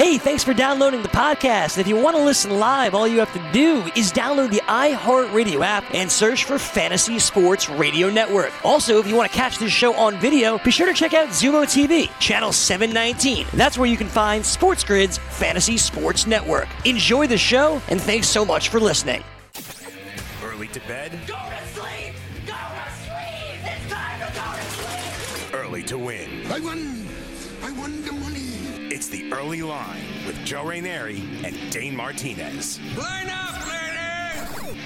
Hey, thanks for downloading the podcast. If you want to listen live, all you have to do is download the iHeartRadio app and search for Fantasy Sports Radio Network. Also, if you want to catch this show on video, be sure to check out Xumo TV, channel 719. That's where you can find Sports Grid's Fantasy Sports Network. Enjoy the show, and thanks so much for listening. Early to bed, Go to sleep! Go to sleep! It's time to go to sleep! early to win. I won. I won the early line with Joe Raineri and Dane Martinez. Line up, ladies.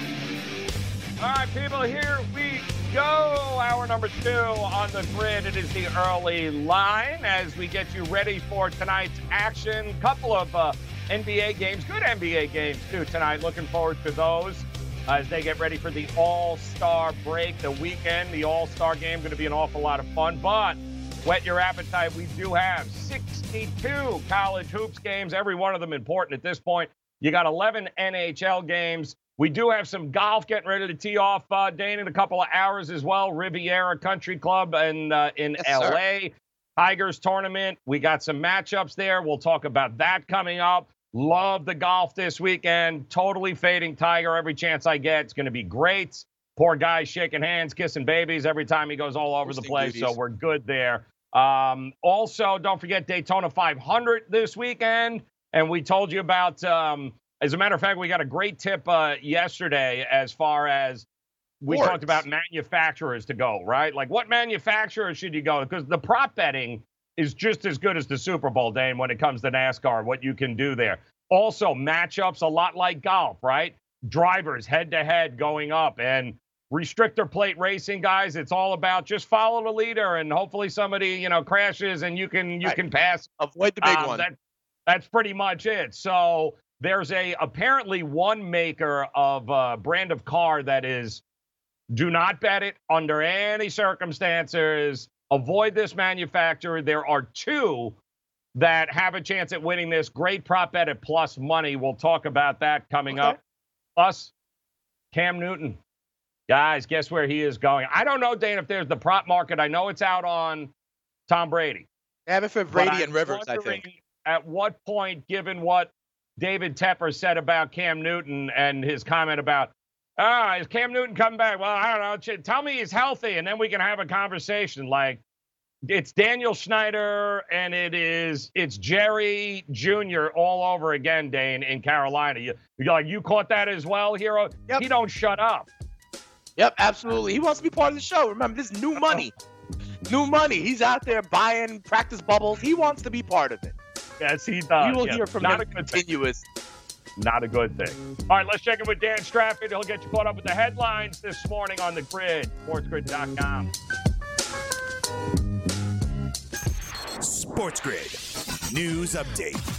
All right, people, here we go. Hour number two on the grid. It is the early line as we get you ready for tonight's action. Couple of uh, NBA games, good NBA games too tonight. Looking forward to those as they get ready for the All Star break, the weekend. The All Star game going to be an awful lot of fun, but whet your appetite. We do have 62 college hoops games, every one of them important at this point. You got 11 NHL games. We do have some golf getting ready to tee off, uh, Dane, in a couple of hours as well. Riviera Country Club and uh, in Yes, sir. LA. Tigers tournament. We got some matchups there. We'll talk about that coming up. Love the golf this weekend. Totally fading Tiger every chance I get. It's going to be great. Poor guy shaking hands, kissing babies every time he goes all over the Hosting place. So we're good there. Um, also, don't forget Daytona 500 this weekend. And we told you about, um, as a matter of fact, we got a great tip uh, yesterday as far as we Sports. talked about manufacturers to go, right? Like what manufacturer should you go? Because the prop betting is just as good as the Super Bowl, Dane, when it comes to NASCAR, what you can do there. Also, matchups a lot like golf, right? Drivers head to head going up and restrictor plate racing guys it's all about just follow the leader and hopefully somebody you know crashes and you can you Right. can pass Avoid the big um, one. That, that's pretty much it. So there's a apparently one maker of a brand of car that is do not bet it under any circumstances. Avoid this manufacturer. There are two that have a chance at winning this. Great prop bet at plus money. We'll talk about that coming Okay. up. Plus, Cam Newton. Guys, guess where he is going? I don't know, Dane, if there's the prop market. I know it's out on Tom Brady. It for Brady and Rivers, I think. At what point, given what David Tepper said about Cam Newton and his comment about, ah, is Cam Newton coming back? Well, I don't know. Tell me he's healthy, and then we can have a conversation. Like, it's Daniel Snyder and it is it's Jerry Jr. all over again, Dane, in Carolina. You you like you caught that as well, hero. Yep. He don't shut up. Yep, absolutely. He wants to be part of the show. Remember, this is new money. New money. He's out there buying practice bubbles. He wants to be part of it. Yes, he does. you will Yeah, hear from not him a good thing. continuous. Not a good thing. All right, let's check in with Dan Strafford. He'll get you caught up with the headlines this morning on the grid, sportsgrid.com. Sports Grid. News update.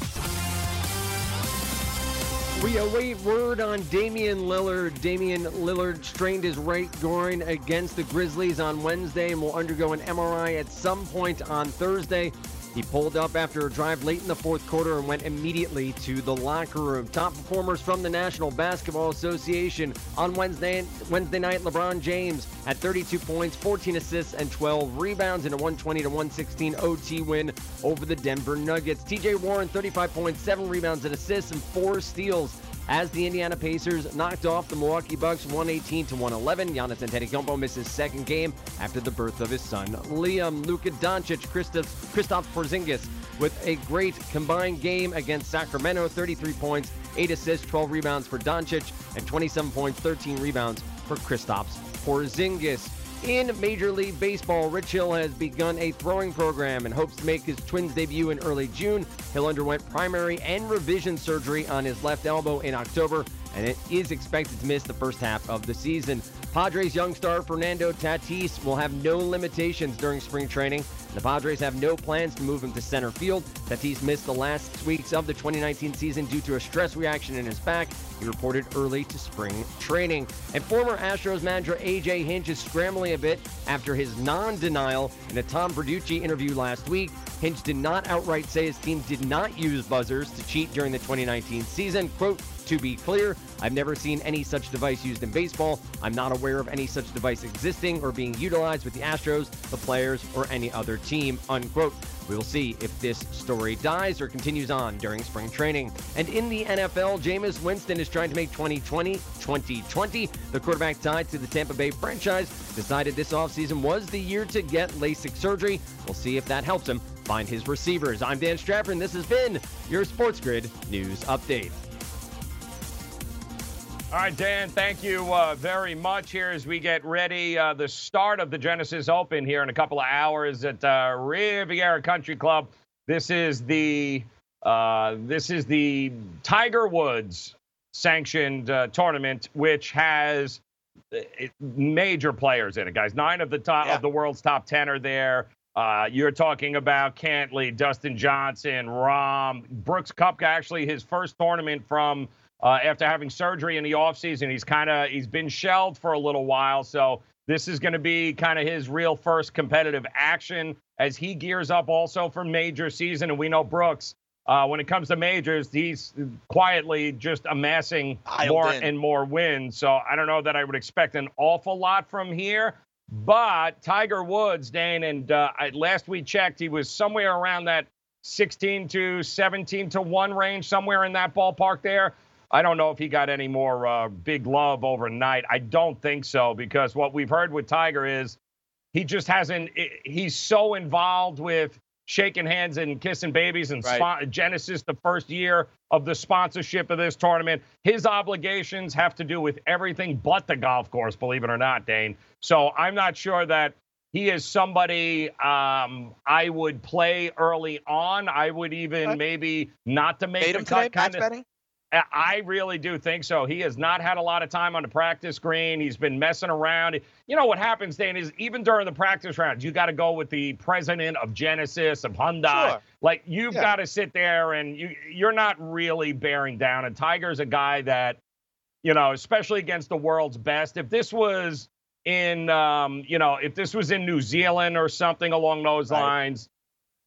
We await word on Damian Lillard. Damian Lillard strained his right groin against the Grizzlies on Wednesday and will undergo an MRI at some point on Thursday. He pulled up after a drive late in the fourth quarter and went immediately to the locker room. Top performers from the National Basketball Association on Wednesday Wednesday night. LeBron James had 32 points, 14 assists, and 12 rebounds in a 120 to 116 OT win over the Denver Nuggets. TJ Warren 35 points, 7 rebounds and assists, and 4 steals as the Indiana Pacers knocked off the Milwaukee Bucks 118 to 111. Giannis Antetokounmpo missed his second game after the birth of his son Liam. Luka Doncic, Kristaps Kristaps Porzingis with a great combined game against Sacramento, 33 points, 8 assists, 12 rebounds for Doncic, and 27 points, 13 rebounds for Kristaps Porzingis. In Major League Baseball, Rich Hill has begun a throwing program and hopes to make his Twins debut in early June. Hill underwent primary and revision surgery on his left elbow in October and it is expected to miss the first half of the season. Padres young star Fernando Tatis will have no limitations during spring training. The Padres have no plans to move him to center field. Tatis missed the last weeks of the 2019 season due to a stress reaction in his back. He reported early to spring training. And former Astros manager AJ Hinch is scrambling a bit after his non denial in a Tom Verducci interview last week. Hinch did not outright say his team did not use buzzers to cheat during the 2019 season. Quote, to be clear, I've never seen any such device used in baseball. I'm not aware of any such device existing or being utilized with the Astros, the players, or any other team. Unquote. We will see if this story dies or continues on during spring training. And in the NFL, Jameis Winston is trying to make 2020 2020. The quarterback tied to the Tampa Bay franchise decided this offseason was the year to get LASIK surgery. We'll see if that helps him find his receivers. I'm Dan Strafford, and this has been your Sports Grid News Update. All right, Dan, thank you uh, very much here as we get ready. Uh, the start of the Genesis Open here in a couple of hours at uh, Riviera Country Club. This is the uh, this is the Tiger Woods sanctioned uh, tournament, which has uh, major players in it, guys. Nine of the top Yeah. of the world's top ten are there. Uh, you're talking about Cantlay, Dustin Johnson, Rahm, Brooks Koepka. Actually, his first tournament from uh, after having surgery in the offseason. He's kind of he's been shelved for a little while, so this is going to be kind of his real first competitive action as he gears up also for major season. And we know Brooks. Uh, when it comes to majors, he's quietly just amassing more and more wins. So I don't know that I would expect an awful lot from here. But Tiger Woods, Dane, and uh, I, last we checked, he was somewhere around that 16 to 17 to 1 range, somewhere in that ballpark there. I don't know if he got any more uh, big love overnight. I don't think so because what we've heard with Tiger is he just hasn't, he's so involved with shaking hands and kissing babies and Right. Genesis, the first year of the sponsorship of this tournament. His obligations have to do with everything but the golf course, believe it or not, Dane. So I'm not sure that he is somebody um, I would play early on. I would even maybe not to make Made the him today, cut. match Kinda, betting. I- really do think so. He has not had a lot of time on the practice green. He's been messing around. You know what happens, Dan, is even during the practice rounds, you got to go with the president of Genesis, of Hyundai. Sure. Like you've Yeah. got to sit there and you you're not really bearing down. And Tiger's a guy that, you know, especially against the world's best. If this was in um, you know, if this was in New Zealand or something along those Right. lines,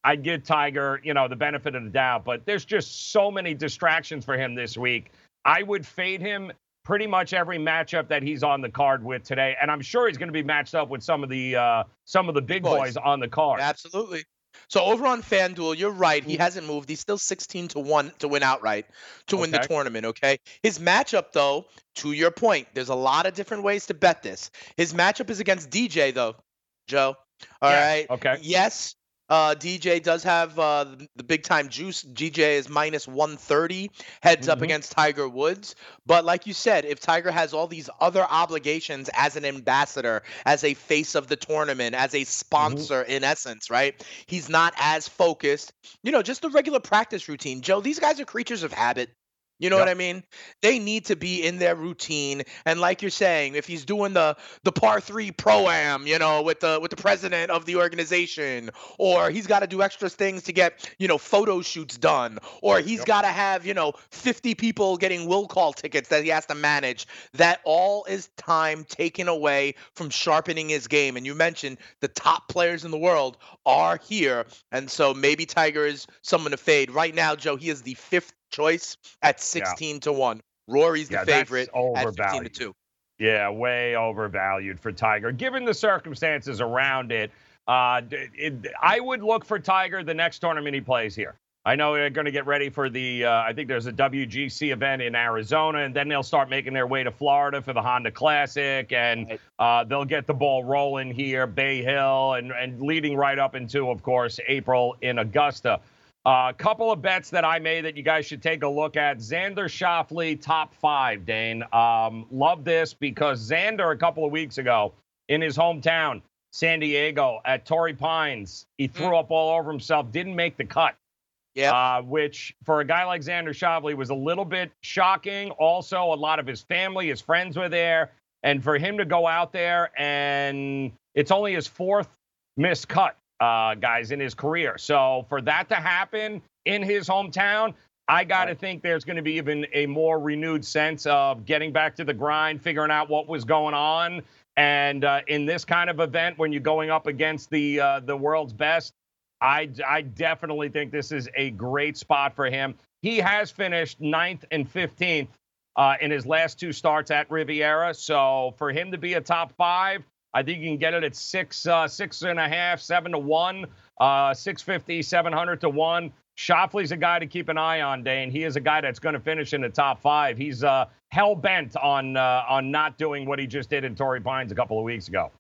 I'd give Tiger, you know, the benefit of the doubt, but there's just so many distractions for him this week. I would fade him pretty much every matchup that he's on the card with today, and I'm sure he's going to be matched up with some of the uh, some of the big boys. boys on the card. Absolutely. So over on FanDuel, you're right. He hasn't moved. He's still 16 to 1 to win outright to win the tournament, okay? His matchup though, to your point, there's a lot of different ways to bet this. His matchup is against DJ though, Joe. All Yeah, right. okay. Yes, uh, DJ does have uh, the- big time juice. DJ is minus 130, heads up Mhm. against Tiger Woods. But like you said, if Tiger has all these other obligations as an ambassador, as a face of the tournament, as a sponsor in essence, right? He's not as focused. You know, just the regular practice routine. Joe, these guys are creatures of habit. You know Yep. what I mean? They need to be in their routine. And like you're saying, if he's doing the the par three pro am, you know, with the with the president of the organization, or he's got to do extra things to get you know photo shoots done, or he's Yep. got to have you know 50 people getting will call tickets that he has to manage. That all is time taken away from sharpening his game. And you mentioned the top players in the world are here, and so maybe Tiger is someone to fade right now. Joe, he is the fifth choice at 16 to one. Rory's the Yeah, favorite at 15 to 2. Yeah, way overvalued for Tiger, given the circumstances around it. Uh, it, I would look for Tiger the next tournament he plays here. I know they're going to get ready for the. Uh, I think there's a WGC event in Arizona, and then they'll start making their way to Florida for the Honda Classic, and uh, they'll get the ball rolling here, Bay Hill, and and leading right up into, of course, April in Augusta. A uh, couple of bets that I made that you guys should take a look at. Xander Schauffele, top five, Dane. Um, love this because Xander, a couple of weeks ago, in his hometown, San Diego, at Torrey Pines, he threw up all over himself, didn't make the cut. Yeah. Uh, which for a guy like Xander Schauffele was a little bit shocking. Also, a lot of his family, his friends were there. And for him to go out there and it's only his fourth missed cut, uh, guys, in his career. So for that to happen in his hometown, I got to think there's going to be even a more renewed sense of getting back to the grind, figuring out what was going on. And uh, in this kind of event, when you're going up against the uh, the world's best, I, I definitely think this is a great spot for him. He has finished ninth and 15th uh, in his last two starts at Riviera. So for him to be a top five, I think you can get it at six, uh, six and a half, seven to one. uh, 650, 700 to 1. Schauffele's a guy to keep an eye on, Dane. He is a guy that's going to finish in the top five. He's uh, hell bent on uh, on not doing what he just did in Torrey Pines a couple of weeks ago.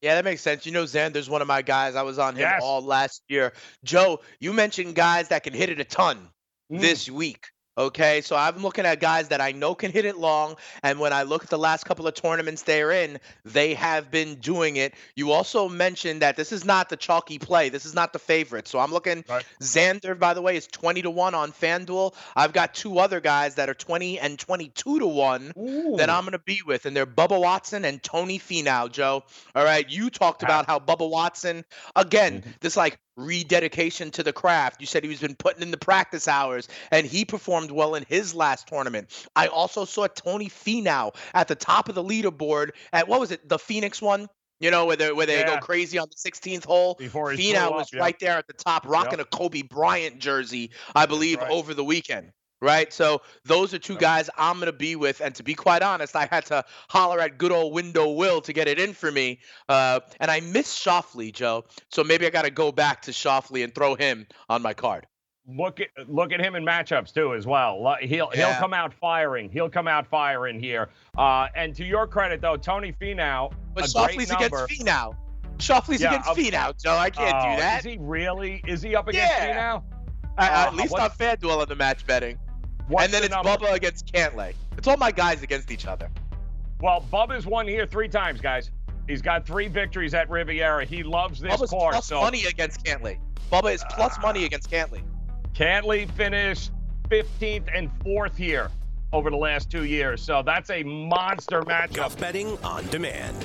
Yeah, that makes sense. You know, Xander's one of my guys. I was on him Yes. all last year. Joe, you mentioned guys that can hit it a ton Mm. this week. Okay, so I'm looking at guys that I know can hit it long, and when I look at the last couple of tournaments they're in, they have been doing it. You also mentioned that this is not the chalky play. This is not the favorite. So I'm looking. Right. Xander, by the way, is 20 to one on FanDuel. I've got two other guys that are 20 and 22 to one that I'm going to be with, and they're Bubba Watson and Tony Finau, Joe. All right, you talked about how Bubba Watson, again, Mhm. this like rededication to the craft. You said he was been putting in the practice hours, and he performed well in his last tournament. I also saw Tony Finau at the top of the leaderboard at what was it, the Phoenix one? You know, where they where they Yeah. go crazy on the 16th hole. Before Finau was up, yep. right there at the top, rocking a Kobe Bryant jersey, I believe, right. over the weekend. Right, so those are two guys I'm gonna be with, and to be quite honest, I had to holler at good old Window Will to get it in for me, uh, and I miss Schauffele, Joe. So maybe I got to go back to Schauffele and throw him on my card. look at look at him in matchups too as well. He'll he'll come out firing. He'll come out firing here. Uh, and to your credit though, Tony Finau, But Schauffele's against Finau. Schauffele's Yeah, against Finau, Joe. I can't Oh, do that. Is he really? Is he up against Yeah. Finau? Uh, at uh, least on FanDuel on the match betting. What's and then the it's number? Bubba against Cantlay. It's all my guys against each other. Well, Bubba's won here three times, guys. He's got three victories at Riviera. He loves this Bubba's course. plus so money against Cantlay. Bubba is plus Ah. money against Cantlay. Cantlay finished 15th and 4th here over the last two years. So that's a monster matchup. Golf betting on demand.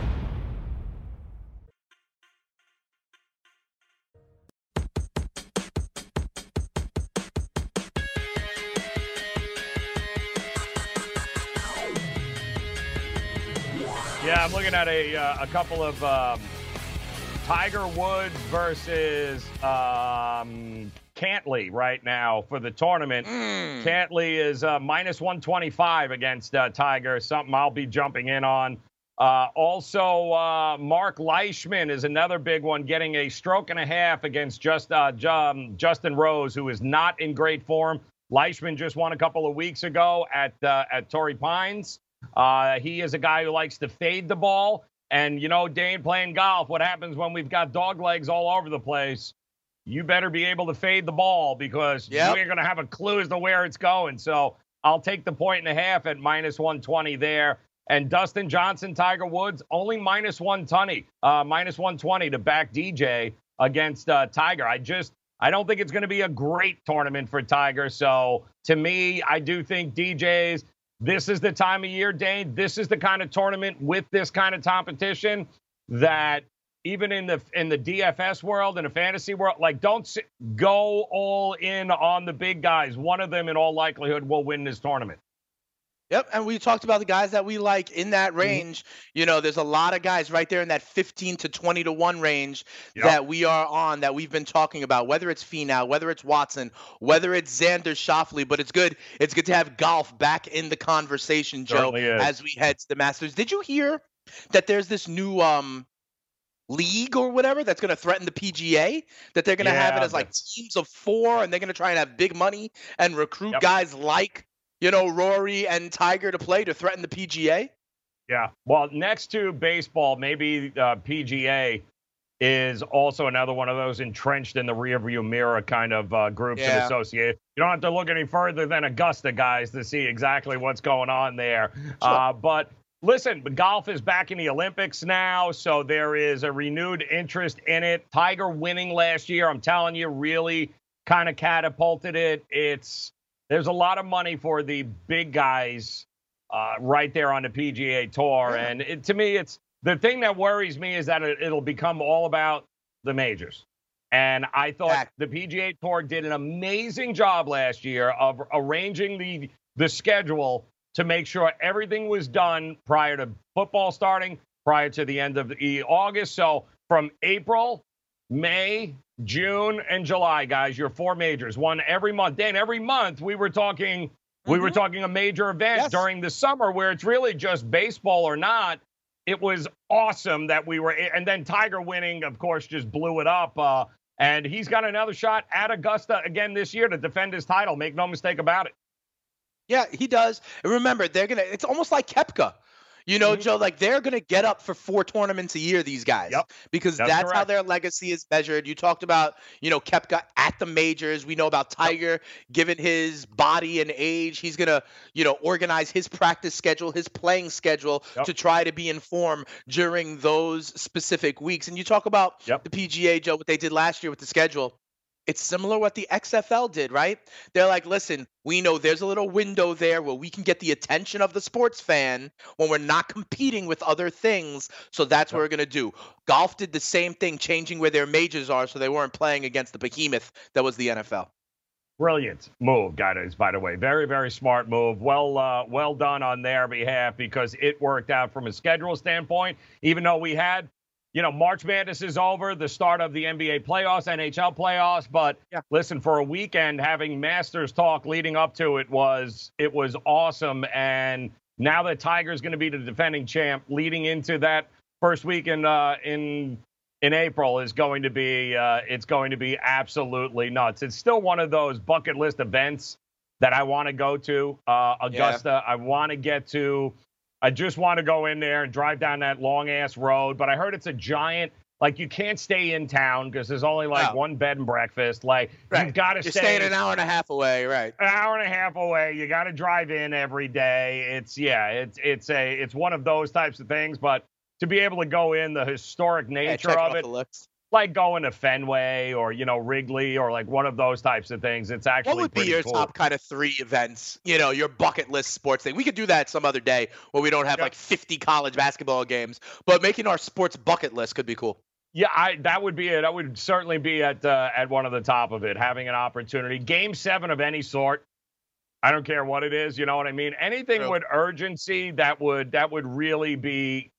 Yeah, I'm looking at a, uh, a couple of um, Tiger Woods versus um, Cantlay right now for the tournament. Cantlay is uh, minus 125 against uh, Tiger, something I'll be jumping in on. Uh, also, uh, Mark Leishman is another big one, getting a stroke and a half against just uh, um, Justin Rose, who is not in great form. Leishman just won a couple of weeks ago at uh, at Torrey Pines. Uh, he is a guy who likes to fade the ball. And, you know, Dane playing golf, what happens when we've got dog legs all over the place? You better be able to fade the ball because Yep. you ain't going to have a clue as to where it's going. So I'll take the point and a half at minus 120 there. And Dustin Johnson, Tiger Woods, only minus 120, uh, minus 120 to back DJ against uh, Tiger. I just, I don't think it's going to be a great tournament for Tiger. So to me, I do think DJ's this is the time of year, Dane. This is the kind of tournament with this kind of competition that even in the in the DFS world and the fantasy world, like don't sit, go all in on the big guys. One of them, in all likelihood, will win this tournament. Yep, and we talked about the guys that we like in Mm-hmm. that range. You know, there's a lot of guys right there in that 15 to 20 to 1 range Yep. that we are on that we've been talking about, whether it's Finau, whether it's Watson, whether it's Xander Schauffele, but it's good. It's good to have golf back in the conversation, Joe, as we head to the Masters. Did you hear that there's this new um league or whatever that's going to threaten the PGA that they're going to have it as like teams of 4 and they're going to try and have big money and recruit Yep. guys like you know, Rory and Tiger to play to threaten the PGA? Yeah. Well, next to baseball, maybe uh, PGA is also another one of those entrenched in the rearview mirror kind of uh, groups and Yeah. associated. You don't have to look any further than Augusta, guys, to see exactly what's going on there. Uh, but listen, golf is back in the Olympics now, so there is a renewed interest in it. Tiger winning last year, I'm telling you, really kind of catapulted it. It's there's a lot of money for the big guys uh, right there on the PGA Tour, Yeah. and it, to me, it's the thing that worries me is that it, it'll become all about the majors. And I thought Fact. the PGA Tour did an amazing job last year of arranging the the schedule to make sure everything was done prior to football starting, prior to the end of the August. So from April, May, June, and July, guys, your four majors, one every month. Dan, every month we were talking we were Mhm. talking a major event Yes. during the summer where it's really just baseball or not. It was awesome that we were, and then Tiger winning, of course, just blew it up. Uh, and he's got another shot at Augusta again this year to defend his title. Make no mistake about it. Yeah, he does. And remember, they're gonna. It's almost like Koepka. You know, Mhm. Joe, like they're going to get up for four tournaments a year, these guys, Yep, because that's that's, how their legacy is measured. You talked about, you know, Koepka at the majors. We know about Tiger, given his body and age, he's going to, you know, organize his practice schedule, his playing schedule Yep. to try to be in form during those specific weeks. And you talk about Yep. the PGA, Joe, what they did last year with the schedule. It's similar what the XFL did, right? They're like, listen, we know there's a little window there where we can get the attention of the sports fan when we're not competing with other things. So that's what we're going to do. Golf did the same thing, changing where their majors are so they weren't playing against the behemoth that was the NFL. Brilliant move, guys. By the way, very very smart move. Well uh, well done on their behalf because it worked out from a schedule standpoint. Even though we had, you know, March Madness is over, the start of the NBA playoffs, NHL playoffs. But Yeah. listen, for a weekend having Masters talk leading up to it was it was awesome. And now that Tiger's going to be the defending champ, leading into that first week in uh, in in April is going to be uh, it's going to be absolutely nuts. It's still one of those bucket list events that I want to go to. Uh, Augusta, I want to get to. I just want to go in there and drive down that long ass road. But I heard it's a giant. Like you can't stay in town because there's only like No. one bed and breakfast. Like you've got to stay staying an hour and a half away, right? an hour and a half away. You got to drive in every day. It's yeah, it's it's a it's one of those types of things. But to be able to go in the historic nature check of it. Like going to Fenway or you know Wrigley or like one of those types of things. It's actually What would be your cool. top kind of three events? You know, your bucket list sports thing. We could do that some other day where we don't have Yep. like 50 college basketball games, but making our sports bucket list could be cool. Yeah, I that would be it. I would certainly be at uh, at one of the top of it. Having an opportunity, game seven of any sort. I don't care what it is. You know what I mean? Anything True. with urgency that would that would really be,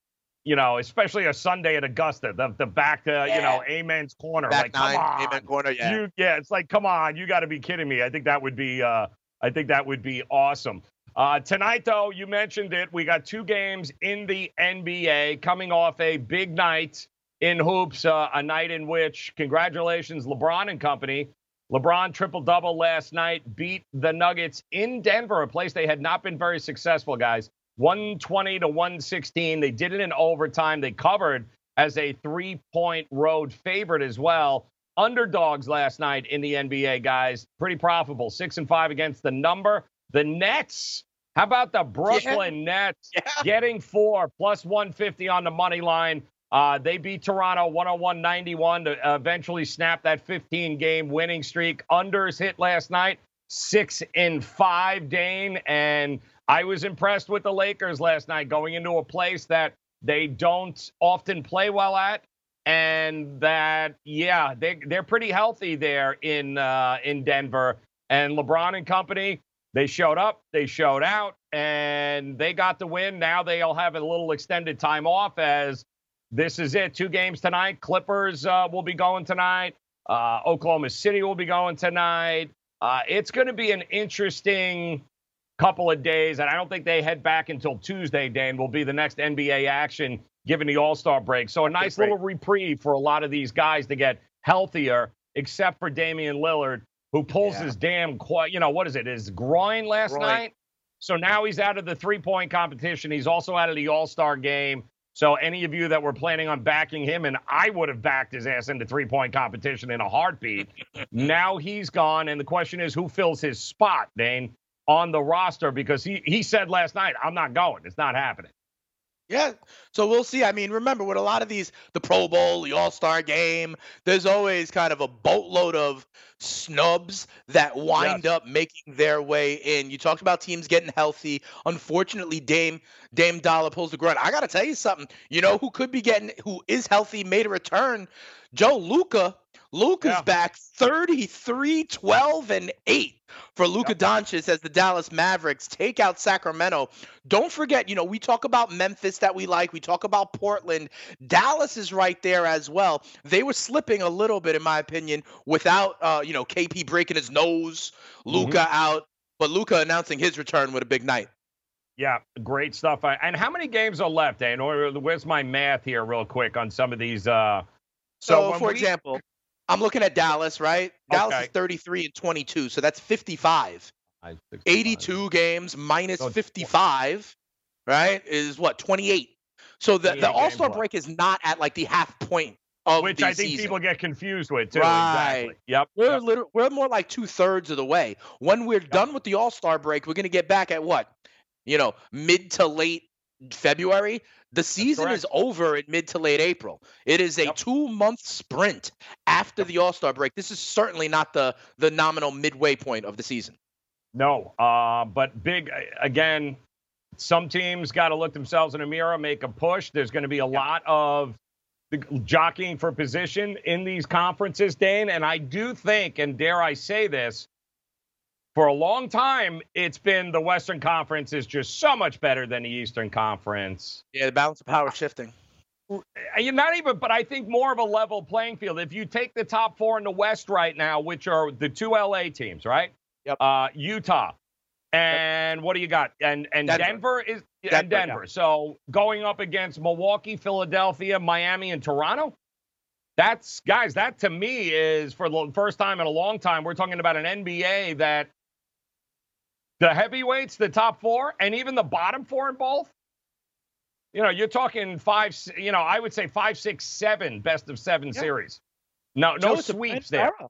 you know, especially a Sunday at Augusta, the the back to you know Amen's corner. Back like, nine, come on, amen corner, yeah. You, yeah, it's like, come on, you got to be kidding me. I think that would be, uh, I think that would be awesome. Uh, tonight, though, you mentioned it. We got two games in the NBA coming off a big night in hoops, uh, a night in which, congratulations, LeBron and company. LeBron triple double last night, beat the Nuggets in Denver, a place they had not been very successful, guys. 120 to 116. They did it in overtime. They covered as a three point road favorite as well. Underdogs last night in the NBA, guys. Pretty profitable. Six and five against the number. The Nets. How about the Brooklyn Nets Yeah. getting four plus 150 on the money line? Uh, they beat Toronto 101 91 to eventually snap that 15 game winning streak. Unders hit last night, six and five, Dane. And I was impressed with the Lakers last night going into a place that they don't often play well at. And that, yeah, they, they're pretty healthy there in uh, in Denver. And LeBron and company, they showed up, they showed out, and they got the win. Now they'll have a little extended time off as this is it. Two games tonight. Clippers uh, will be going tonight. Uh, Oklahoma City will be going tonight. Uh, it's going to be an interesting couple of days, and I don't think they head back until Tuesday. Dan will be the next NBA action given the All Star break. So a nice little reprieve for a lot of these guys to get healthier, except for Damian Lillard, who pulls Yeah. his damn, qu- you know, what is it, his groin last Groin. night. So now he's out of the three point competition. He's also out of the All Star game. So any of you that were planning on backing him, and I would have backed his ass into three point competition in a heartbeat. now he's gone, and the question is who fills his spot, Dane, on the roster? Because he he said last night, "I'm not going. It's not happening." Yeah. So we'll see. I mean, remember with a lot of these, the Pro Bowl, the All Star game, there's always kind of a boatload of snubs that wind Yes. up making their way in. You talked about teams getting healthy. Unfortunately, Dame Dame Dollar pulls the grunt. I gotta tell you something. You know who could be getting who is healthy, made a return? Joe Luca. Luka's Yeah. back 33, 12, and 8 for Luka Doncic as the Dallas Mavericks take out Sacramento. Don't forget, you know, we talk about Memphis that we like, we talk about Portland. Dallas is right there as well. They were slipping a little bit, in my opinion, without, uh, you know, KP breaking his nose, Luka out, but Luka announcing his return with a big night. Yeah, great stuff. And how many games are left, Dan? Or where's my math here, real quick, on some of these? Uh, So, when for we- example, I'm looking at Dallas, right? Dallas Okay. is 33 and 22, so that's 55. 82 games minus So- 55, right? Is what 28. So the, the All Star break is not at like the half point of which the I think season. people get confused with too. Right. Exactly. Yep. we're yep. liter- we're more like two thirds of the way. When we're done with the All Star break, we're gonna get back at what, you know, mid to late February. The season is over in mid to late April. It is a Yep. two month sprint after the All Star break. This is certainly not the the nominal midway point of the season. No, uh, but big again. Some teams got to look themselves in a mirror, make a push. There's going to be a lot of the jockeying for position in these conferences, Dane. And I do think, and dare I say this, for a long time, it's been the Western Conference is just so much better than the Eastern Conference. Yeah, the balance of power shifting. Uh, You're not even, but I think more of a level playing field. If you take the top four in the West right now, which are the two LA teams, right? Yep. Uh, Utah, and what do you got? And and Denver. Denver, is and Denver, yeah. Denver. So going up against Milwaukee, Philadelphia, Miami, and Toronto. That's guys. That to me is for the first time in a long time. We're talking about an NBA that the heavyweights, the top four, and even the bottom four in both. You know, you're talking five. You know, I would say five, six, seven best of seven Yeah. series. No, Joe, no it's a brand sweeps there. era.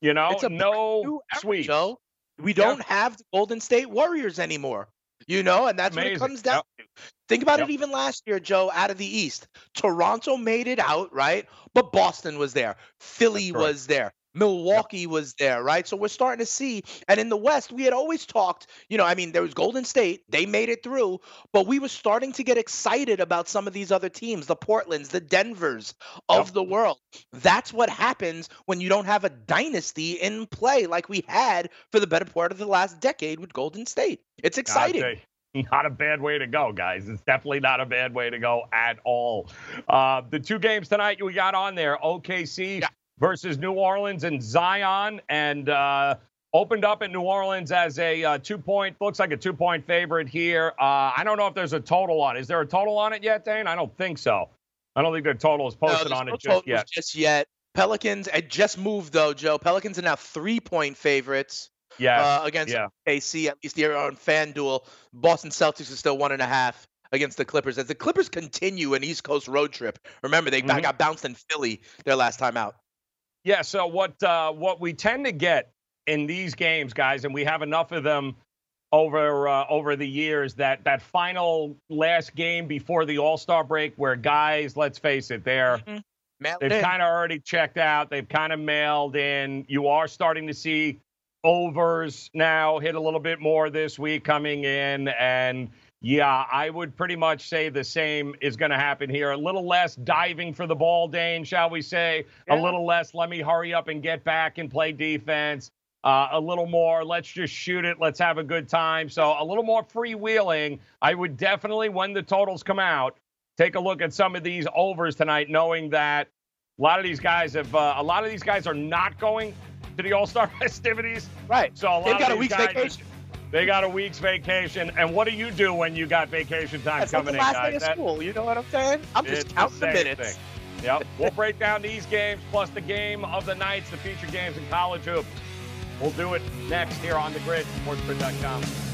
You know, It's a no era, sweeps. Joe. We don't have the Golden State Warriors anymore. You know, and that's what it comes down to. Think about Yep. it even last year, Joe, out of the East. Toronto made it out, right? But Boston was there. Philly Correct. was there. Milwaukee was there, right? So we're starting to see. And in the West, we had always talked, you know, I mean, there was Golden State, they made it through, but we were starting to get excited about some of these other teams, the Portlands, the Denvers of Yep. the world. That's what happens when you don't have a dynasty in play like we had for the better part of the last decade with Golden State. It's exciting. Not a bad way to go, guys. It's definitely not a bad way to go at all. Uh, the two games tonight we got on there OKC Yeah. Versus New Orleans and Zion, and uh, opened up in New Orleans as a uh, two point, looks like a two point favorite here. Uh, I don't know if there's a total on it. Is there a total on it yet, Dane? I don't think so. I don't think the total is posted there's on no it just yet. Just yet. Pelicans, it just moved though, Joe. Pelicans are now three point favorites Yeah. uh, against yeah. KC, at least here on FanDuel. Boston Celtics is still one and a half against the Clippers as the Clippers continue an East Coast road trip. Remember, they Mhm. got bounced in Philly their last time out. Yeah. So what uh, what we tend to get in these games, guys, and we have enough of them over uh, over the years that that final last game before the All Star break, where guys, let's face it, they're Man, they've kind of already checked out. They've kind of mailed in. You are starting to see overs now hit a little bit more this week coming in. And yeah, I would pretty much say the same is going to happen here. A little less diving for the ball, Dane, shall we say? A little less, let me hurry up and get back and play defense. Uh, a little more, let's just shoot it. Let's have a good time. So a little more freewheeling. I would definitely, when the totals come out, take a look at some of these overs tonight, knowing that a lot of these guys have, uh, a lot of these guys are not going to the All Star festivities. right. So a lot They've of got a week's guys, vacation. They got a week's vacation. And what do you do when you got vacation time That's like coming the in, last guys? day of school. You know what I'm saying? I'm just counting the, same minutes. thing. Yep. we'll break down these games plus the game of the nights, the feature games in college hoops. We'll do it next here on the grid, sportsgrid.com.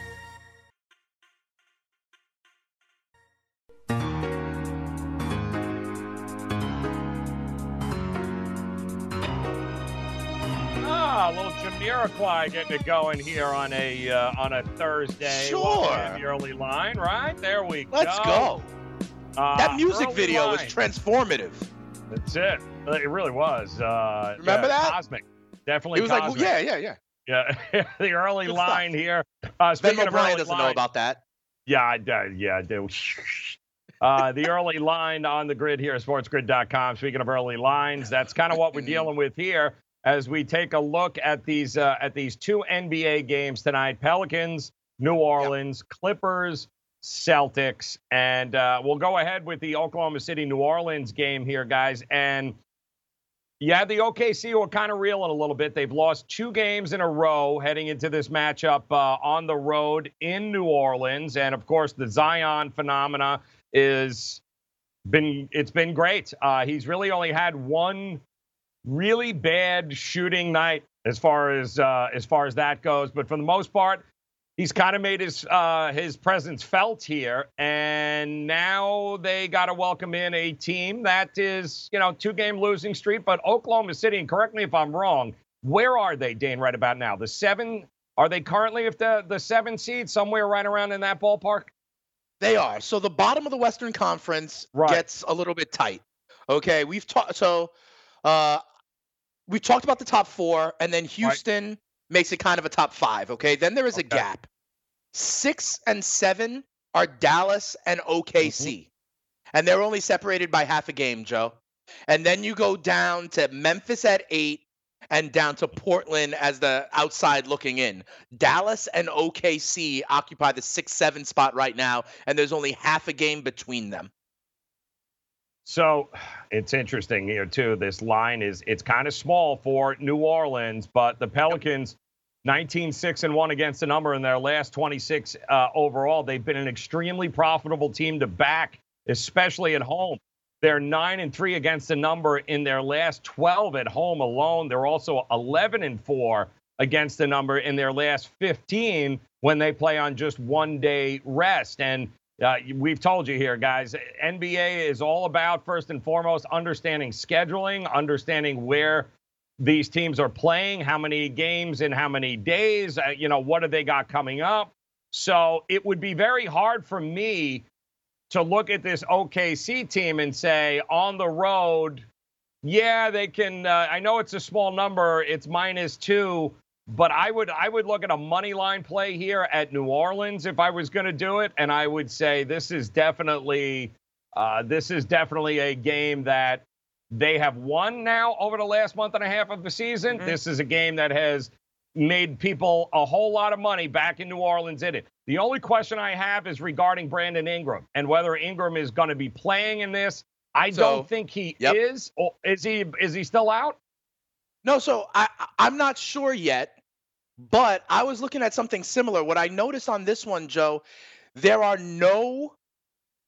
Jamiroquai getting it going here on a uh, on a Thursday. Sure. The early line, right? There we go. Let's go. Uh, That music video was transformative. That's it. It really was. Uh, Remember yeah, that? Cosmic. Definitely. It was like, yeah, yeah, yeah. yeah. the early Good stuff. line here. Uh, Ben O'Brien doesn't line, know about that. Yeah, I, I, yeah, I do. Uh, the early line on the grid here, at sportsgrid.com. Speaking of early lines, that's kind of what we're dealing with here as we take a look at these uh, at these two NBA games tonight: Pelicans, New Orleans, Clippers, Celtics, and uh, we'll go ahead with the Oklahoma City New Orleans game here, guys. And yeah, the OKC were kind of reeling a little bit. They've lost two games in a row heading into this matchup uh, on the road in New Orleans, and of course, the Zion phenomena is been it's been great. Uh, he's really only had one really bad shooting night as far as uh, as far as that goes, but for the most part, he's kind of made his uh, his presence felt here, and now they got to welcome in a team that is you know two game losing streak. But Oklahoma City, and correct me if I'm wrong, where are they, Dane? Right about now, the seven. Are they currently if the the seven seed somewhere right around in that ballpark? They are. So the bottom of the Western Conference Right. gets a little bit tight. Okay, we've talked. So uh, we talked about the top four, and then Houston makes it kind of a top five. Okay, then there is a gap. Six and seven are Dallas and OKC, mm-hmm. and they're only separated by half a game, Joe. And then you go down to Memphis at eight, and down to Portland as the outside looking in. Dallas and OKC occupy the six seven spot right now, and there's only half a game between them. So it's interesting here too. This line is it's kind of small for New Orleans, but the Pelicans 19 6 and 1 against the number in their last 26 uh, overall. They've been an extremely profitable team to back, especially at home. They're 9 and 3 against the number in their last 12 at home alone. They're also 11 and 4 against the number in their last 15 when they play on just one day rest. And uh, we've told you here, guys, NBA is all about, first and foremost, understanding scheduling, understanding where these teams are playing, how many games in how many days, uh, you know, what have they got coming up. So it would be very hard for me to look at this OKC team and say, on the road, yeah, they can. Uh, I know it's a small number, it's minus two, but I would I would look at a money line play here at New Orleans if I was going to do it, and I would say this is definitely uh, this is definitely a game that they have won now over the last month and a half of the season. This is a game that has made people a whole lot of money back in New Orleans in it. The only question I have is regarding Brandon Ingram and whether Ingram is going to be playing in this. I So- don't think he Yep. is. Is he? Is he still out? No, so I I'm not sure yet, but I was looking at something similar. What I noticed on this one, Joe, there are no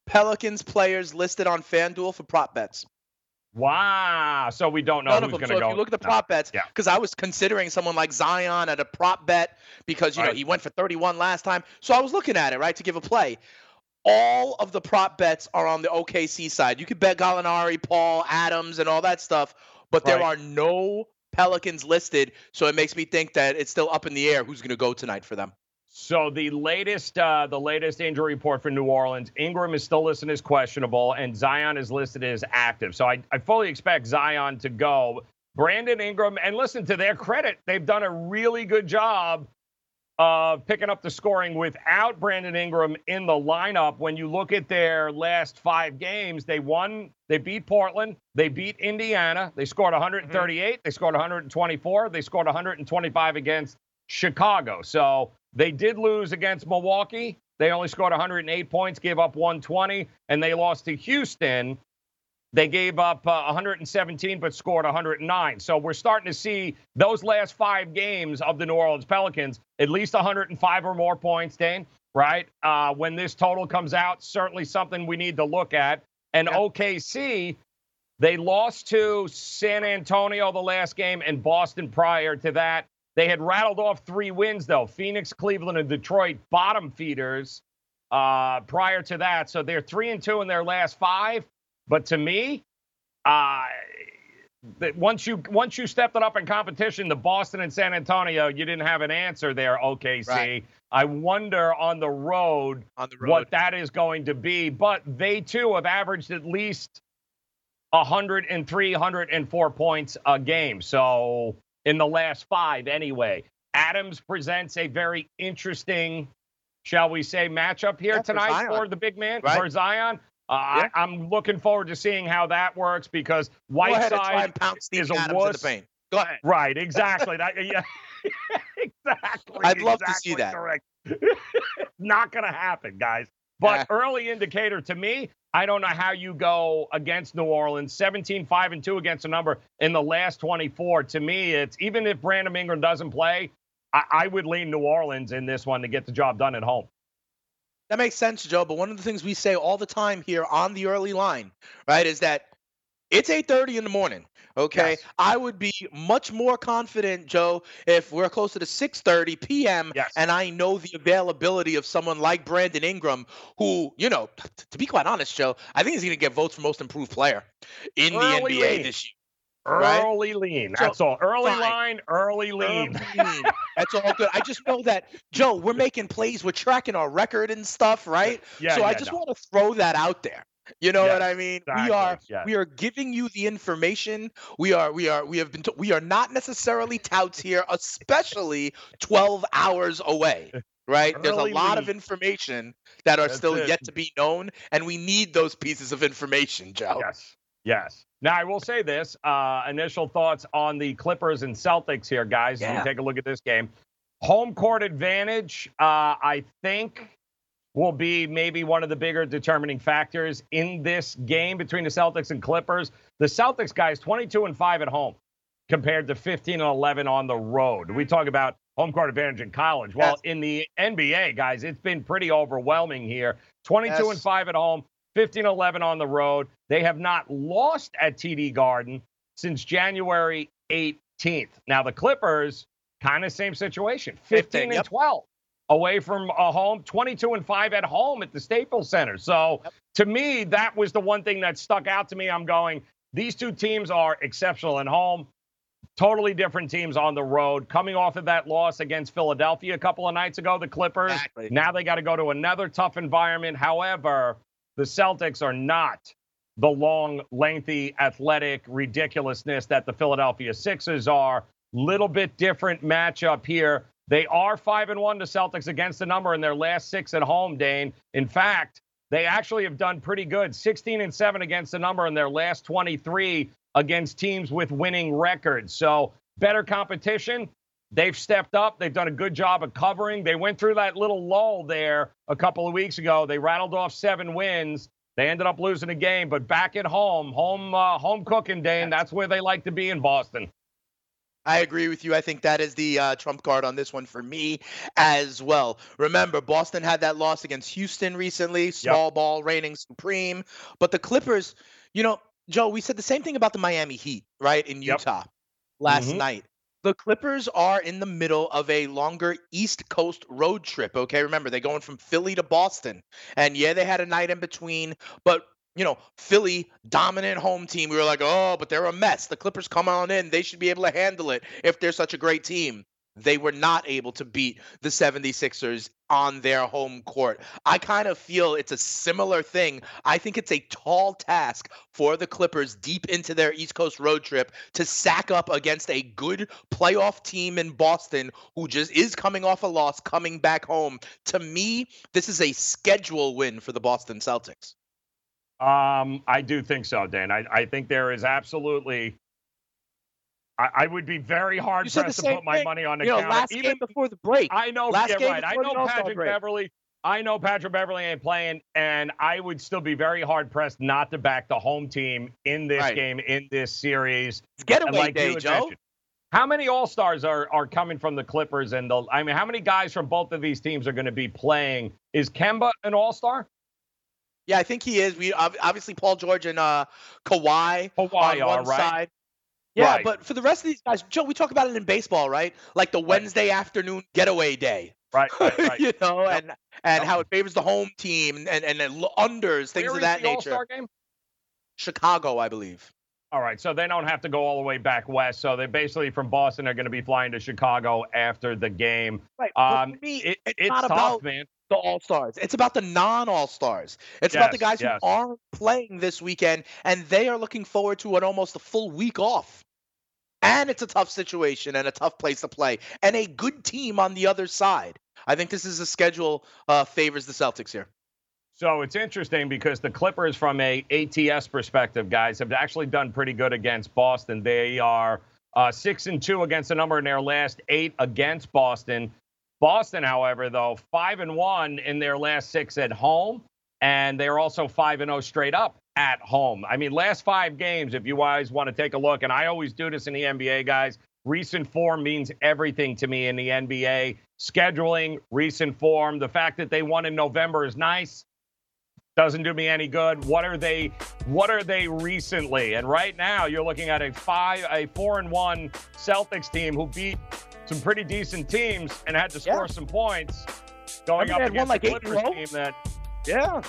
Pelicans players listed on FanDuel for prop bets. Wow. So we don't know None who's going So go. if you look at the No. prop bets, Yeah. because I was considering someone like Zion at a prop bet because you know Right. he went for 31 last time. So I was looking at it right to give a play. All of the prop bets are on the OKC side. You could bet Gallinari, Paul, Adams, and all that stuff, but there are no Pelicans listed. So it makes me think that it's still up in the air who's going to go tonight for them. So the latest, uh, the latest injury report for New Orleans, Ingram is still listed as questionable, and Zion is listed as active. So I, I fully expect Zion to go. Brandon Ingram, and listen to their credit, they've done a really good job of picking up the scoring without Brandon Ingram in the lineup. When you look at their last five games, they won, they beat Portland, they beat Indiana, they scored mm-hmm. 138, they scored 124, they scored 125 against Chicago. So they did lose against Milwaukee. They only scored 108 points, gave up 120, and they lost to Houston. They gave up uh, 117 but scored 109. So we're starting to see those last five games of the New Orleans Pelicans, at least 105 or more points, Dane, right? Uh, when this total comes out, certainly something we need to look at. And OKC, they lost to San Antonio the last game and Boston prior to that. They had rattled off three wins, though Phoenix, Cleveland, and Detroit, bottom feeders uh, prior to that. So they're three and two in their last five. But to me, uh, that once you once you stepped it up in competition, the Boston and San Antonio, you didn't have an answer there, OKC. Right. I wonder on the road on the road. what that is going to be. But they too have averaged at least 103, 104 points a game. So in the last five, anyway. Adams presents a very interesting, shall we say, matchup here Yeah, for tonight Zion. for the big man, Right. for Zion. Uh, Yeah. I, I'm looking forward to seeing how that works because Whiteside is a wuss. Go ahead. Right, exactly. that, yeah, exactly. I'd love to see that. Correct. Not going to happen, guys. But Yeah. early indicator to me, I don't know how you go against New Orleans. 17 5 and 2 against a number in the last 24. To me, it's even if Brandon Ingram doesn't play, I, I would lean New Orleans in this one to get the job done at home. That makes sense, Joe. But one of the things we say all the time here on the early line, right, is that it's 8:30 in the morning. Okay, Yes. I would be much more confident, Joe, if we're closer to 6:30 p.m. Yes. and I know the availability of someone like Brandon Ingram, who, you know, t- to be quite honest, Joe, I think he's going to get votes for most improved player in Early the NBA this year. Right? Early lean. So, That's all. Early fine. line, early lean. Early lean. That's all good. I just know that, Joe, we're making plays, we're tracking our record and stuff, right? Yeah, so I just no. want to throw that out there. You know Yes, what I mean? exactly, We are yes. we are giving you the information. We are we are we have been we are not necessarily touts here, especially 12 hours away. Right? Early There's a lot of information that are That's still it. yet to be known, and we need those pieces of information, Joe. Yes. Yes. Now I will say this: uh, initial thoughts on the Clippers and Celtics here, guys. As Yeah. we take a look at this game, home court advantage, uh, I think, will be maybe one of the bigger determining factors in this game between the Celtics and Clippers. The Celtics guys, 22 and five at home, compared to 15 and 11 on the road. We talk about home court advantage in college. Well, Yes. in the NBA, guys, it's been pretty overwhelming here. 22 and 5 at home, 15 11 on the road. They have not lost at TD Garden since January 18th. Now, the Clippers, kind of same situation 15 and yep. 12 away from a home, 22 and 5 at home at the Staples Center. So, to me, that was the one thing that stuck out to me. I'm going, these two teams are exceptional at home totally different teams on the road. Coming off of that loss against Philadelphia a couple of nights ago, the Clippers. Exactly. Now they got to go to another tough environment. However, the Celtics are not the long, lengthy, athletic ridiculousness that the Philadelphia Sixers are. Little bit different matchup here. They are five and one. to Celtics against the number in their last six at home. Dane. In fact, they actually have done pretty good. 16 and seven against the number in their last 23 against teams with winning records. So better competition. They've stepped up. They've done a good job of covering. They went through that little lull there a couple of weeks ago. They rattled off seven wins. They ended up losing a game, but back at home, home uh, home cooking, Dane. That's where they like to be in Boston. I agree with you. I think that is the uh, trump card on this one for me as well. Remember, Boston had that loss against Houston recently, small ball reigning supreme. But the Clippers, you know, Joe, we said the same thing about the Miami Heat, right, in Yep. Utah last Mhm. night. The Clippers are in the middle of a longer East Coast road trip. Okay, remember they're going from Philly to Boston, and yeah, they had a night in between, but you know, Philly dominant home team. We were like, oh, but they're a mess. The Clippers come on in; they should be able to handle it if they're such a great team. They were not able to beat the 76ers on their home court. I kind of feel it's a similar thing. I think it's a tall task for the Clippers deep into their East Coast road trip to sack up against a good playoff team in Boston who just is coming off a loss, coming back home. To me, this is a schedule win for the Boston Celtics. Um, I do think so, Dan. I, I think there is absolutely. I, I would be very hard You said the pressed to put my thing. money on the You know, last Even game before the break. I know, Last yeah, game right. I know Patrick break. Beverly. I know Patrick Beverley ain't playing, and I would still be very hard pressed not to back the home team in this Right. game, in this series. It's getaway like day, Joe. mentioned, How many All Stars are are coming from the Clippers? And the I mean, how many guys from both of these teams are going to be playing? Is Kemba an All Star? Yeah, I think he is. We obviously Paul George and uh, Kawhi, Kawhi on are, one right? side. Yeah, Right. but for the rest of these guys, Joe, we talk about it in baseball, right? Like the Wednesday afternoon getaway day. Right, right, right. you know, Yep. and and Yep. how it favors the home team and and, and unders things Where of that the nature. All-Star game? Chicago, I believe. All right, so they don't have to go all the way back west. So they basically from Boston are going to be flying to Chicago after the game. Right. Um, me, it- it's, it's not tough, about man. The All Stars. It's about the non All Stars. It's about the guys yes. who aren't playing this weekend, and they are looking forward to an almost a full week off. And it's a tough situation and a tough place to play, and a good team on the other side. I think this is a schedule uh, favors the Celtics here. So it's interesting because the Clippers, from a ATS perspective, guys, have actually done pretty good against Boston. They are uh, six and two against the number in their last eight against Boston. Boston, however, though five and one in their last six at home, and they're also five and zero straight up at home. I mean, last five games, if you guys want to take a look, and I always do this in the NBA, guys. Recent form means everything to me in the NBA. Scheduling, recent form, the fact that they won in November is nice doesn't do me any good. What are they? What are they recently? And right now, you're looking at a five, a four and one Celtics team who beat some pretty decent teams and had to score Yeah. some points, going I mean, up they had won against the like a Clippers team that Yeah.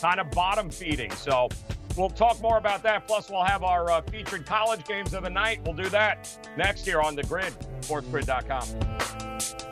kind of bottom feeding. So we'll talk more about that. Plus, we'll have our uh, featured college games of the night. We'll do that next year on the Grid, SportsGrid.com.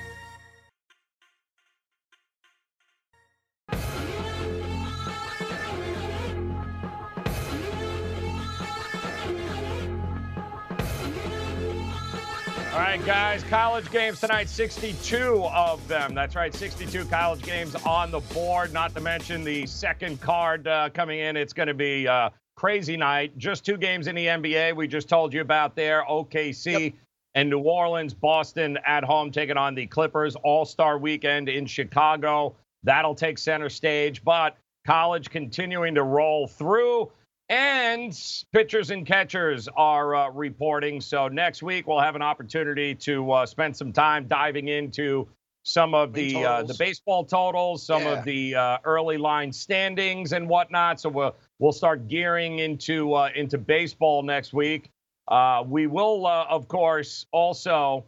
All right, guys, college games tonight, 62 of them. That's right, 62 college games on the board, not to mention the second card uh, coming in. It's going to be uh, crazy night. Just two games in the NBA. We just told you about there OKC and New Orleans, Boston at home taking on the Clippers. All Star weekend in Chicago. That'll take center stage, but college continuing to roll through. And pitchers and catchers are uh, reporting. So next week we'll have an opportunity to uh, spend some time diving into some of the uh, the baseball totals, some Yeah. of the uh, early line standings and whatnot. So we'll we'll start gearing into uh, into baseball next week. Uh, we will, uh, of course, also,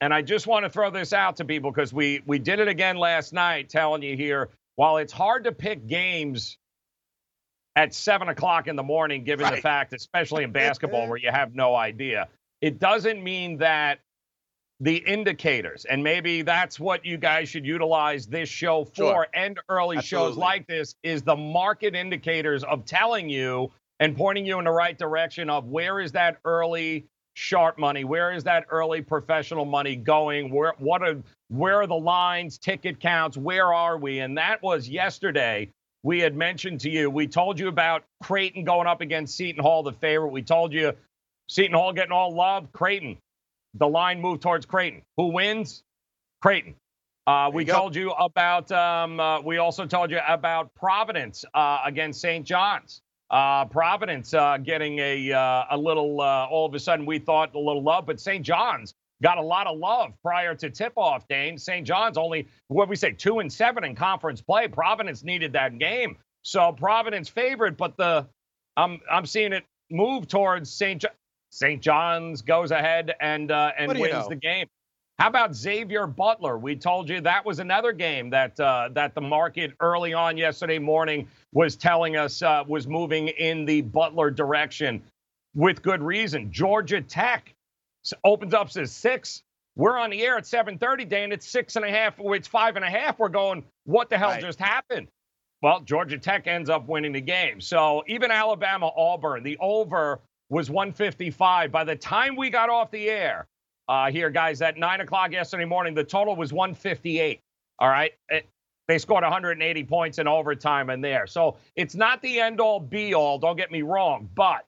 and I just want to throw this out to people because we we did it again last night, telling you here. While it's hard to pick games at seven o'clock in the morning, given the fact, especially in basketball, where you have no idea, it doesn't mean that the indicators, and maybe that's what you guys should utilize this show for Sure. and early shows like this, is the market indicators of telling you and pointing you in the right direction of where is that early sharp money, where is that early professional money going, where what are where are the lines, ticket counts, where are we? And that was yesterday we had mentioned to you, we told you about Creighton going up against Seton Hall, the favorite. We told you Seton Hall getting all love, Creighton. The line moved towards Creighton. Who wins? Creighton. Uh, we you go. told you about, um, uh, we also told you about Providence uh, against St. John's. Uh, Providence uh, getting a, uh, a little, uh, all of a sudden we thought a little love, but St. John's got a lot of love prior to tip off, Dane. St. John's only, what we say, two and seven in conference play. Providence needed that game. So Providence favored, but the, I'm, I'm seeing it move towards St. Jo- St. John's goes ahead and, uh, and What do you wins know? the game. How about Xavier Butler? We told you that was another game that uh, that the market early on yesterday morning was telling us uh, was moving in the Butler direction with good reason. Georgia Tech opens up says six. We're on the air at 7:30, Dan. It's six and a half. or It's five and a half. We're going. What the hell Right. just happened? Well, Georgia Tech ends up winning the game. So even Alabama Auburn, the over was 155. By the time we got off the air uh, here, guys, at nine o'clock yesterday morning, the total was 158. All right. It- they scored 180 points in overtime in there. So it's not the end all be all, don't get me wrong, but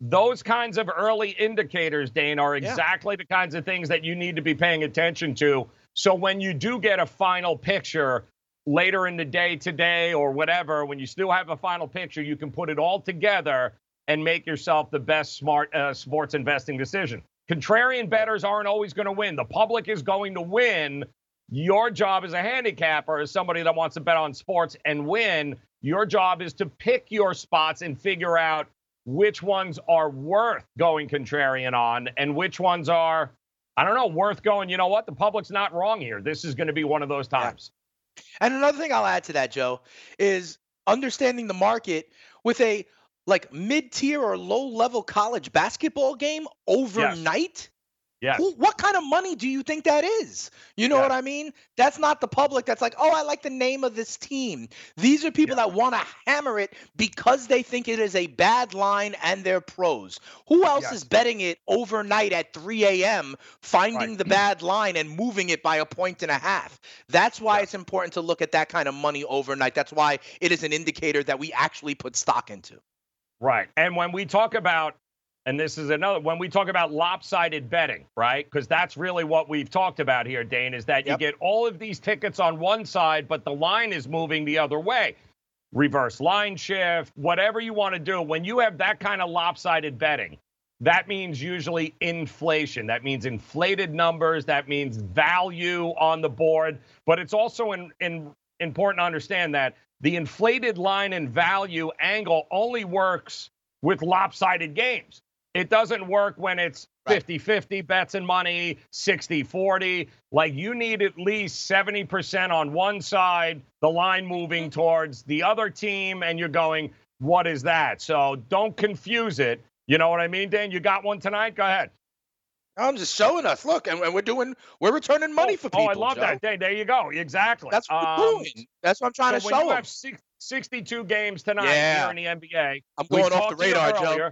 those kinds of early indicators, Dane, are Yeah. exactly the kinds of things that you need to be paying attention to. So when you do get a final picture later in the day today or whatever, when you still have a final picture, you can put it all together and make yourself the best smart uh, sports investing decision. Contrarian bettors aren't always going to win. The public is going to win Your job as a handicapper, as somebody that wants to bet on sports and win, your job is to pick your spots and figure out which ones are worth going contrarian on and which ones are, I don't know, worth going, you know what? The public's not wrong here. This is going to be one of those times. Yeah. And another thing I'll add to that, Joe, is understanding the market with a like mid-tier or low-level college basketball game overnight. Yes. Yeah. Who, what kind of money do you think that is? You know yeah. what I mean? That's not the public that's like, oh, I like the name of this team. These are people yeah. that want to hammer it because they think it is a bad line and they're pros. Who else yes. is betting it overnight at 3 a.m., finding right. the bad line and moving it by a point and a half? That's why yeah. it's important to look at that kind of money overnight. That's why it is an indicator that we actually put stock into. Right. And when we talk about and this is another when we talk about lopsided betting, right? Because that's really what we've talked about here, Dane, is that yep. you get all of these tickets on one side, but the line is moving the other way. Reverse line shift, whatever you want to do. When you have that kind of lopsided betting, that means usually inflation. That means inflated numbers. That means value on the board. But it's also in, in, important to understand that the inflated line and value angle only works with lopsided games. It doesn't work when it's 50 50 bets and money, 60 40. Like you need at least 70% on one side, the line moving mm-hmm. towards the other team, and you're going, what is that? So don't confuse it. You know what I mean, Dan? You got one tonight? Go ahead. I'm just showing us. Look, and, we're doing, we're returning money oh, for people. Oh, I love Joe. that. There, there you go. Exactly. That's what um, we're doing. That's what I'm trying so to show when you them. have six, 62 games tonight yeah. here in the NBA. I'm going off the radar, Joe.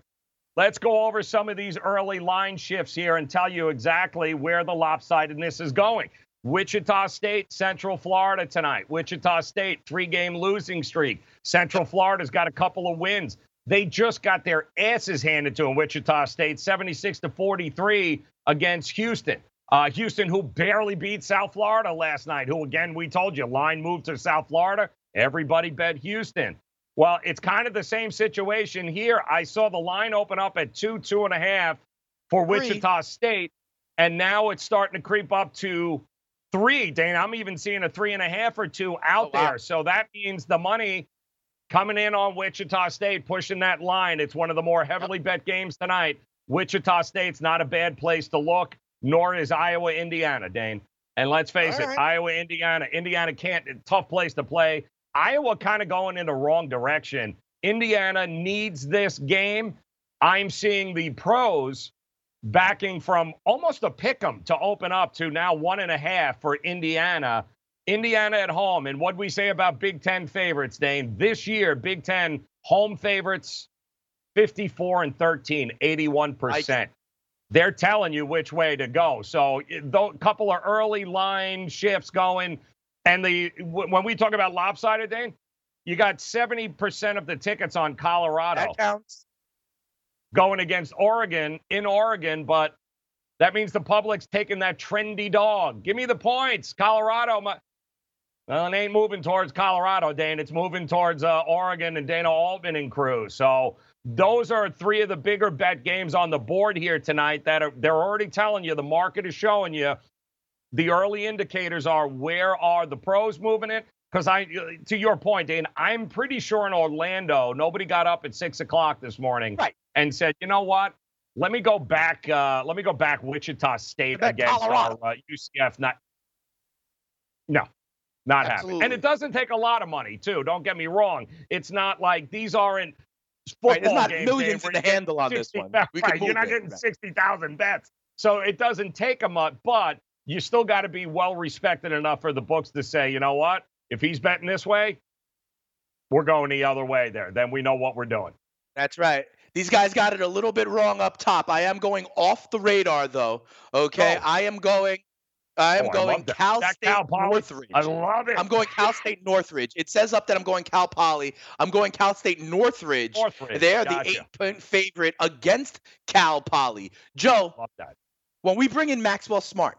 Let's go over some of these early line shifts here and tell you exactly where the lopsidedness is going. Wichita State, Central Florida tonight. Wichita State, three game losing streak. Central Florida's got a couple of wins. They just got their asses handed to them, Wichita State, 76 to 43 against Houston. Uh, Houston, who barely beat South Florida last night, who, again, we told you, line moved to South Florida. Everybody bet Houston. Well, it's kind of the same situation here. I saw the line open up at two, two and a half for Wichita State, and now it's starting to creep up to three. Dane, I'm even seeing a three and a half or two out oh, wow. there. So that means the money coming in on Wichita State, pushing that line. It's one of the more heavily bet games tonight. Wichita State's not a bad place to look, nor is Iowa, Indiana, Dane. And let's face All it, right. Iowa, Indiana, Indiana can't, tough place to play. Iowa kind of going in the wrong direction. Indiana needs this game. I'm seeing the pros backing from almost a pick 'em to open up to now one and a half for Indiana. Indiana at home. And what do we say about Big Ten favorites, Dane? This year, Big Ten home favorites 54 and 13, 81%. They're telling you which way to go. So, a couple of early line shifts going. And the when we talk about lopsided, Dane, you got 70% of the tickets on Colorado. That counts. Going against Oregon in Oregon, but that means the public's taking that trendy dog. Give me the points. Colorado. My, well, it ain't moving towards Colorado, Dane. It's moving towards uh, Oregon and Dana Altman and crew. So those are three of the bigger bet games on the board here tonight that are they're already telling you the market is showing you the early indicators are where are the pros moving it? Because I, to your point, Dane, I'm pretty sure in Orlando, nobody got up at six o'clock this morning right. and said, you know what? Let me go back. Uh, let me go back Wichita State against our uh, UCF. Not, no, not happening. And it doesn't take a lot of money, too. Don't get me wrong. It's not like these aren't football right, it's not games. Millions in the handle on 60, this one. right, you're not getting sixty thousand bets, so it doesn't take a much. But you still got to be well respected enough for the books to say, you know what? If he's betting this way, we're going the other way there. Then we know what we're doing. That's right. These guys got it a little bit wrong up top. I am going off the radar though. Okay. Oh. I am going I am oh, going I Cal that. State Cal Northridge. I love it. I'm going Cal State Northridge. It says up that I'm going Cal Poly. I'm going Cal State Northridge. Northridge. They're gotcha. the eight point favorite against Cal Poly. Joe, when we bring in Maxwell Smart,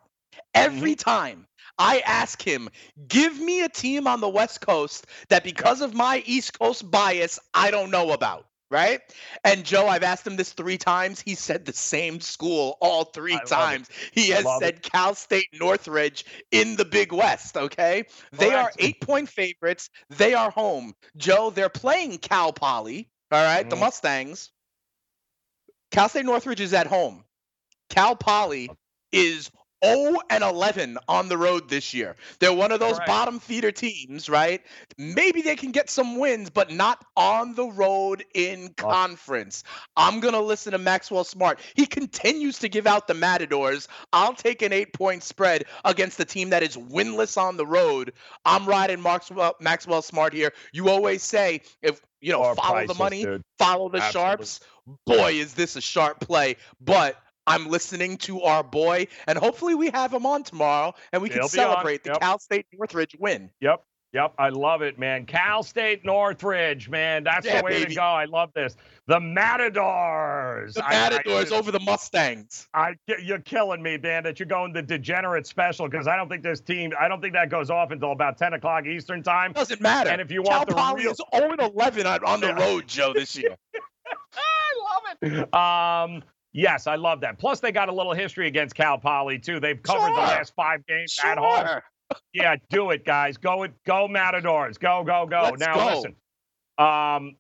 Every mm-hmm. time I ask him, give me a team on the West Coast that because of my East Coast bias, I don't know about. right? And Joe, I've asked him this three times. He said the same school all three times. He has said Cal State Northridge in the Big West, okay? They are eight point favorites. They are home. Joe, they're playing Cal Poly, all right? The Mhm. Mustangs. Cal State Northridge is at home. Cal Poly is 0 and 11 on the road this year. They're one of those Correct. bottom feeder teams, right? Maybe they can get some wins, but not on the road in conference. I'm going to listen to Maxwell Smart. He continues to give out the Matadors. I'll take an eight point spread against the team that is winless on the road. I'm riding Maxwell, Maxwell Smart here. You always say, if you know, Or follow the money, dude. follow the Absolutely. sharps. Boy, is this a sharp play. But I'm listening to our boy, and hopefully we have him on tomorrow and we can be on, celebrate the. Cal State Northridge win. Yep. Yep. I love it, man. Cal State Northridge, man. That's Yeah, the way to go. I love this. The Matadors. The I- I- Matadors over the Mustangs. I, you're killing me, man, that you're going the degenerate special because I don't think this team, I don't think that goes off until about 10 o'clock Eastern time. Doesn't matter. And if you Cal want the Poly real- is 0 11 on, on the road, Joe, this year. I love it. Um, yes, I love that. Plus, they got a little history against Cal Poly too. They've covered the last five games at home. Yeah, do it, guys. Go it, go Matadors. Go, go, go. Let's now go. listen. Um,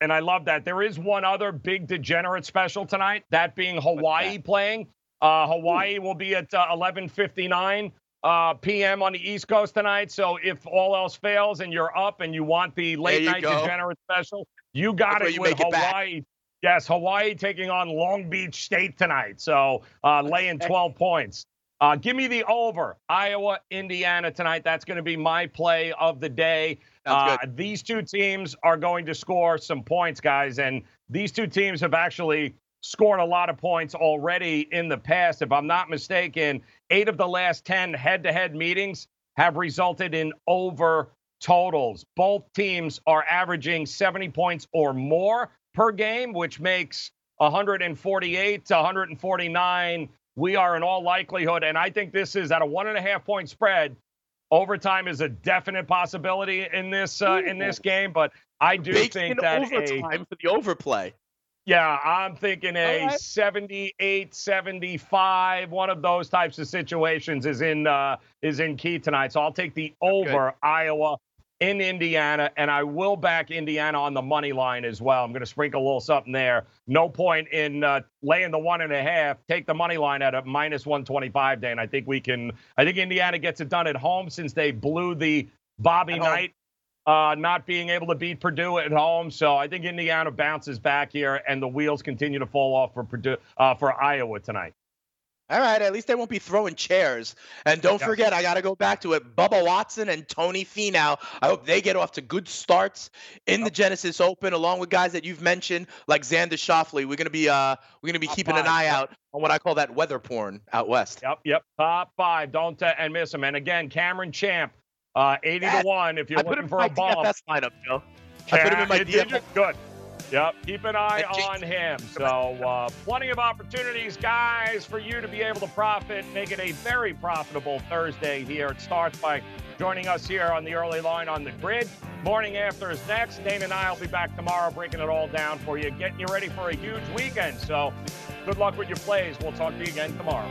and I love that. There is one other big degenerate special tonight, that being Hawaii playing. Uh, Hawaii will be at uh, 11:59 uh, p.m. on the East Coast tonight. So if all else fails and you're up and you want the late night go. degenerate special, you got That's it with it back. Yes, Hawaii taking on Long Beach State tonight. So uh, laying 12 points. Uh, give me the over. Iowa, Indiana tonight. That's going to be my play of the day. Uh, these two teams are going to score some points, guys. And these two teams have actually scored a lot of points already in the past. If I'm not mistaken, eight of the last 10 head to head meetings have resulted in over totals. Both teams are averaging 70 points or more per game, which makes 148 to 149. We are in all likelihood, and I think this is at a one and a half point spread. Overtime is a definite possibility in this uh, in this game, but I do Baked think in that a, overtime for the overplay. yeah, I'm thinking a All right. 78, 75, one of those types of situations is in uh, is in key tonight. So I'll take the over Iowa in Indiana, and I will back Indiana on the money line as well. I'm going to sprinkle a little something there. No point in uh, laying the one and a half. Take the money line at a minus 125, Dan. I think we can. I think Indiana gets it done at home since they blew the Bobby At. Knight uh, not being able to beat Purdue at home. So I think Indiana bounces back here, and the wheels continue to fall off for Purdue uh, for Iowa tonight. All right, at least they won't be throwing chairs. And don't Yeah. forget, I got to go back to it. Bubba Watson and Tony Finau. I hope they get off to good starts in the Genesis Open, along with guys that you've mentioned, like Xander Schauffele. We're gonna be uh, we're gonna be Top keeping an eye out on what I call that weather porn out west. Yep, yep. Top five. Don't uh, and miss them. And again, Cameron Champ, uh, 80 Yeah. to one. If you're I put him looking in for my a bump, DFS lineup, Joe. I put him in my DFS. Good. Yep. Keep an eye on him. So, uh, plenty of opportunities, guys, for you to be able to profit. Make it a very profitable Thursday here. It starts by joining us here on the early line on the grid. Morning after is next. Dane and I will be back tomorrow breaking it all down for you, getting you ready for a huge weekend. So, good luck with your plays. We'll talk to you again tomorrow.